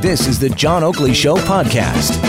This is the John Oakley Show podcast.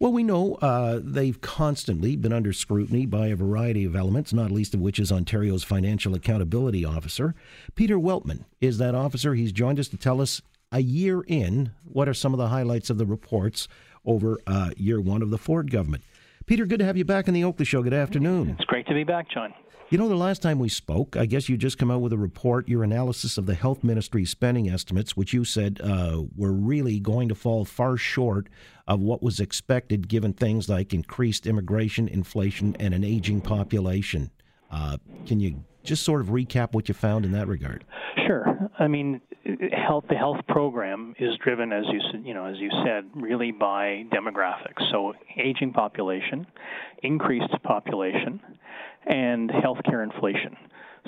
Well, we know uh, they've constantly been under scrutiny by a variety of elements, not least of which is Ontario's Financial Accountability Officer. Peter Weltman is that officer. He's joined us to tell us a year in what are some of the highlights of the reports over uh, year one of the Ford government. Peter, good to have you back in the Oakley Show. Good afternoon. It's great to be back, John. You know, the last time we spoke, I guess you just come out with a report, your analysis of the health ministry's spending estimates, which you said uh, were really going to fall far short of what was expected given things like increased immigration, inflation, and an aging population. Uh, can you just sort of recap what you found in that regard? Sure. I mean, health the health program is driven, as you you know, as you said, really by demographics. So aging population, increased population, and healthcare inflation.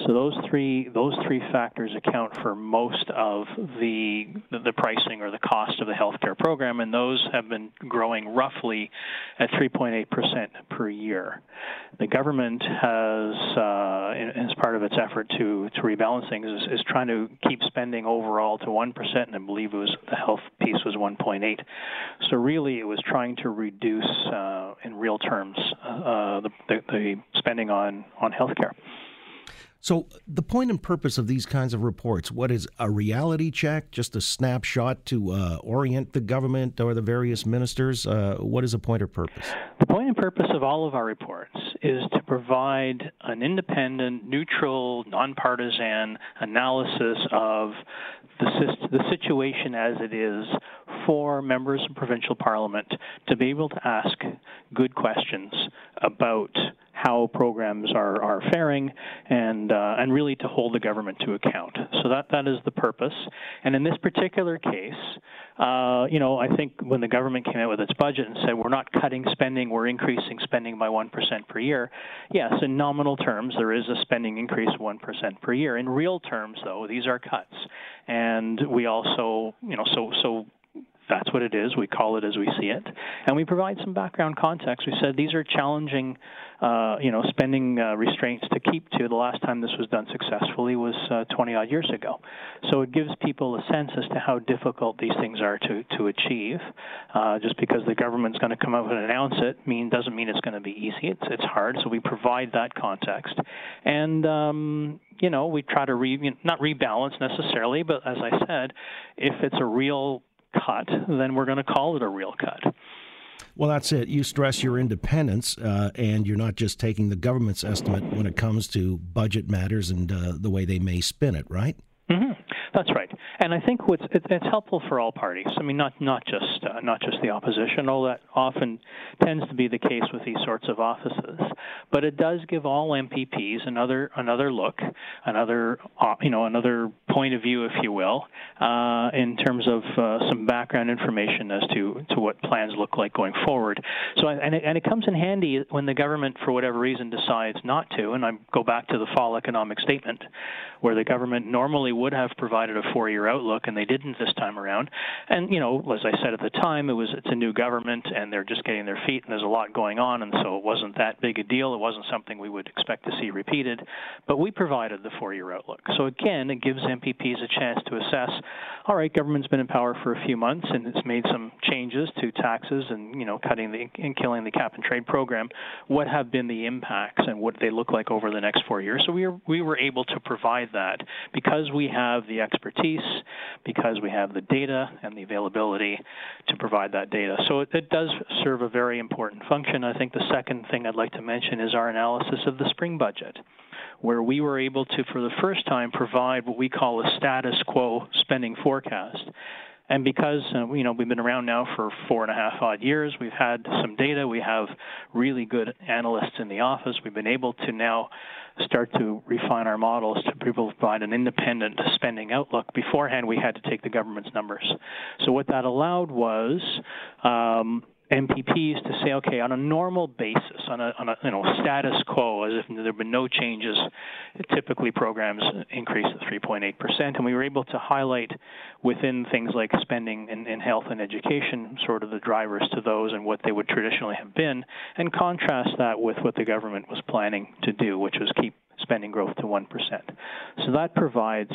So those three those three factors account for most of the the pricing or the cost of the healthcare program, and those have been growing roughly at 3.8 percent per year. The government has, uh, as part of its effort to to rebalance things, is, is trying to keep spending overall to one percent, and I believe it was the health piece was 1.8. So really, it was trying to reduce, uh, in real terms, uh, the, the, the spending on on healthcare. So, the point and purpose of these kinds of reports, what is a reality check, just a snapshot to uh, orient the government or the various ministers? Uh, what is the point or purpose? The point and purpose of all of our reports is to provide an independent, neutral, nonpartisan analysis of the, the situation as it is for members of provincial parliament to be able to ask good questions about how programs are, are faring and uh, and really to hold the government to account. So that that is the purpose. And in this particular case, uh, you know, I think when the government came out with its budget and said we're not cutting spending, we're increasing spending by one percent per year. Yes, in nominal terms, there is a spending increase of one percent per year. In real terms, though, these are cuts, and we also, you know, so so that's what it is. We call it as we see it, and we provide some background context. We said these are challenging, uh, you know, spending uh, restraints to keep to. The last time this was done successfully was uh, 20 odd years ago, so it gives people a sense as to how difficult these things are to to achieve. Uh, just because the government's going to come out and announce it, mean doesn't mean it's going to be easy. It's it's hard. So we provide that context, and um, you know, we try to re, not rebalance necessarily, but as I said, if it's a real cut, then we're going to call it a real cut. Well, that's it. You stress your independence, uh, and you're not just taking the government's estimate when it comes to budget matters and uh, the way they may spin it, right? Mm-hmm. That's right, and I think what's it, it's helpful for all parties. I mean, not not just uh, not just the opposition, although that often tends to be the case with these sorts of offices. But it does give all MPPs another another look, another uh, you know another point of view, if you will, uh, in terms of uh, some background information as to to what plans look like going forward. So and it, and it comes in handy when the government, for whatever reason, decides not to. And I go back to the fall economic statement, where the government normally would have provided a four-year outlook, and they didn't this time around. And you know, as I said at the time, it was it's a new government, and they're just getting their feet, and there's a lot going on, and so it wasn't that big a deal. It wasn't something we would expect to see repeated. But we provided the four-year outlook. So again, it gives MPPs a chance to assess. All right, government's been in power for a few months, and it's made some changes to taxes, and you know, cutting the and killing the cap and trade program. What have been the impacts, and what they look like over the next four years? So we were we were able to provide that because we have the expertise, because we have the data and the availability to provide that data. So it, it does serve a very important function. I think the second thing I'd like to mention is our analysis of the spring budget where we were able to, for the first time, provide what we call a status quo spending forecast. And because uh, you know we've been around now for four and a half odd years, we've had some data. We have really good analysts in the office. We've been able to now start to refine our models to provide an independent spending outlook. Beforehand, we had to take the government's numbers. So what that allowed was um, MPPs to say, okay, on a normal basis, on a, on a you know status quo, as if there have been no changes, typically programs increase at 3.8 percent, and we were able to highlight within things like spending in, in health and education, sort of the drivers to those and what they would traditionally have been, and contrast that with what the government was planning to do, which was keep spending growth to 1%. So that provides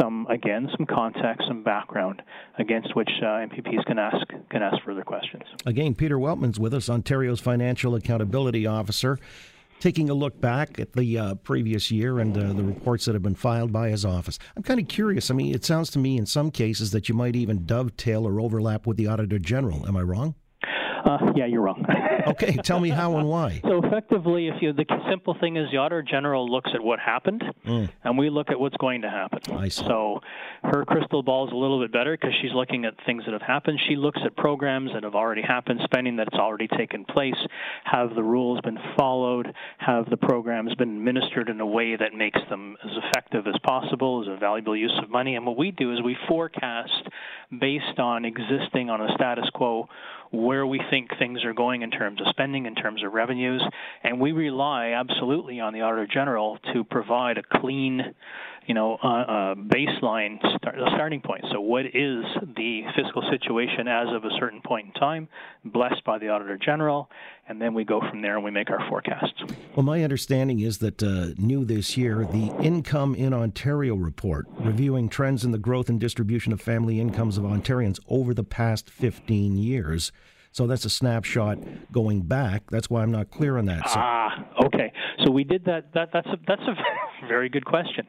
some, again, some context, some background against which uh, MPPs can ask can ask further questions. Again, Peter Weltman's with us, Ontario's Financial Accountability Officer taking a look back at the uh, previous year and uh, the reports that have been filed by his office. I'm kind of curious. I mean, it sounds to me in some cases that you might even dovetail or overlap with the Auditor General. Am I wrong? Uh, yeah, you're wrong. okay, tell me how and why. So effectively, if you the simple thing is the auditor general looks at what happened, mm. and we look at what's going to happen. I see. So her crystal ball is a little bit better because she's looking at things that have happened. She looks at programs that have already happened, spending that's already taken place. Have the rules been followed? Have the programs been administered in a way that makes them as effective as possible, as a valuable use of money? And what we do is we forecast based on existing on a status quo where we think things are going in terms of spending, in terms of revenues, and we rely absolutely on the Auditor General to provide a clean you know, uh, baseline start, starting point. So, what is the fiscal situation as of a certain point in time, blessed by the Auditor General, and then we go from there and we make our forecasts. Well, my understanding is that uh, new this year, the Income in Ontario report, reviewing trends in the growth and distribution of family incomes of Ontarians over the past 15 years. So that's a snapshot going back. That's why I'm not clear on that. So. Ah, okay. So we did that. That that's a that's a very good question.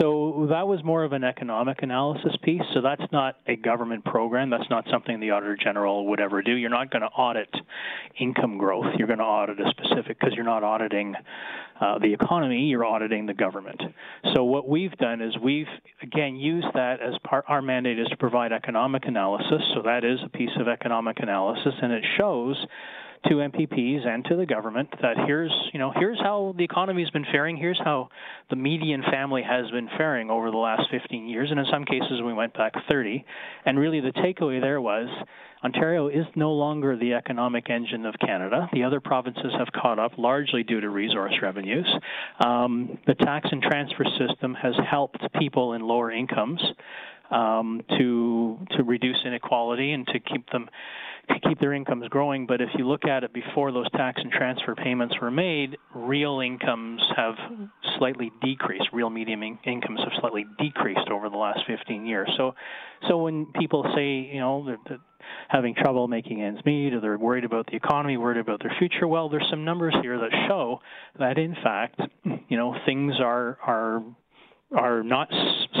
So that was more of an economic analysis piece. So that's not a government program. That's not something the Auditor General would ever do. You're not going to audit income growth. You're going to audit a specific because you're not auditing uh, the economy. You're auditing the government. So what we've done is we've again used that as part. Our mandate is to provide economic analysis. So that is a piece of economic analysis, and it shows to MPPs and to the government that here's you know here's how the economy's been faring, here's how the median family has been faring over the last 15 years, and in some cases we went back 30. And really the takeaway there was Ontario is no longer the economic engine of Canada. The other provinces have caught up largely due to resource revenues. Um, the tax and transfer system has helped people in lower incomes um, to to reduce inequality and to keep them to keep their incomes growing. But if you look at it before those tax and transfer payments were made, real incomes have slightly decreased. Real medium in- incomes have slightly decreased over the last 15 years. So, so when people say, you know, they're, they're having trouble making ends meet, or they're worried about the economy, worried about their future, well, there's some numbers here that show that in fact, you know, things are are are not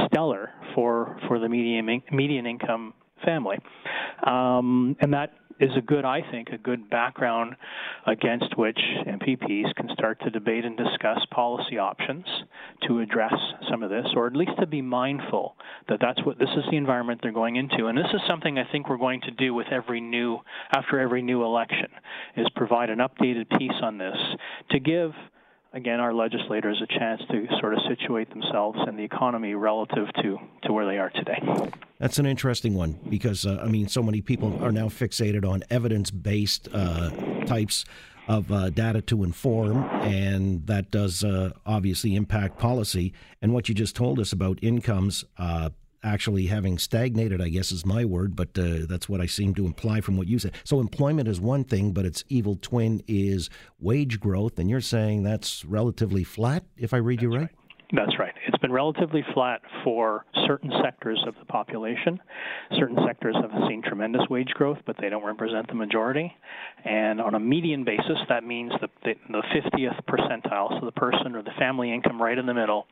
stellar for for the median median income family. Um, and that is a good, I think, a good background against which MPPs can start to debate and discuss policy options to address some of this, or at least to be mindful that that's what this is the environment they're going into. And this is something I think we're going to do with every new, after every new election, is provide an updated piece on this to give again, our legislators a chance to sort of situate themselves and the economy relative to, to where they are today. That's an interesting one because, uh, I mean, so many people are now fixated on evidence based uh, types of uh, data to inform, and that does uh, obviously impact policy. And what you just told us about incomes uh, actually having stagnated, I guess is my word, but uh, that's what I seem to imply from what you said. So employment is one thing, but its evil twin is wage growth, and you're saying that's relatively flat, if I read that's you right? right. That's right. It's been relatively flat for certain sectors of the population. Certain sectors have seen tremendous wage growth, but they don't represent the majority. And on a median basis, that means that the, the 50th percentile, so the person or the family income right in the middle,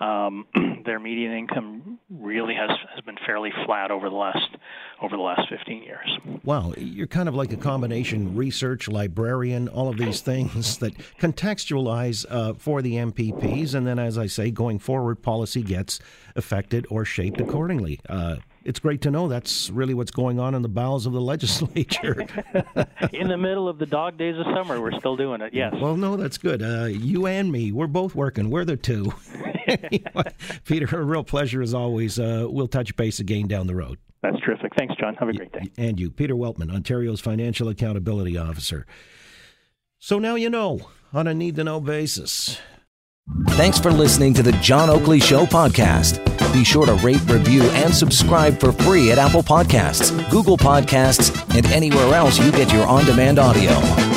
um, their median income really has, has been fairly flat over the last over the last 15 years. Wow, you're kind of like a combination research librarian, all of these things that contextualize uh, for the MPPs, and then, as I say, going forward, policy gets affected or shaped accordingly. Uh, it's great to know that's really what's going on in the bowels of the legislature. in the middle of the dog days of summer, we're still doing it. Yes. Well, no, that's good. Uh, you and me, we're both working. We're the two. Peter, a real pleasure as always. Uh, we'll touch base again down the road. That's terrific. Thanks, John. Have a great day. And you, Peter Weltman, Ontario's Financial Accountability Officer. So now you know on a need to know basis. Thanks for listening to the John Oakley Show podcast. Be sure to rate, review, and subscribe for free at Apple Podcasts, Google Podcasts, and anywhere else you get your on demand audio.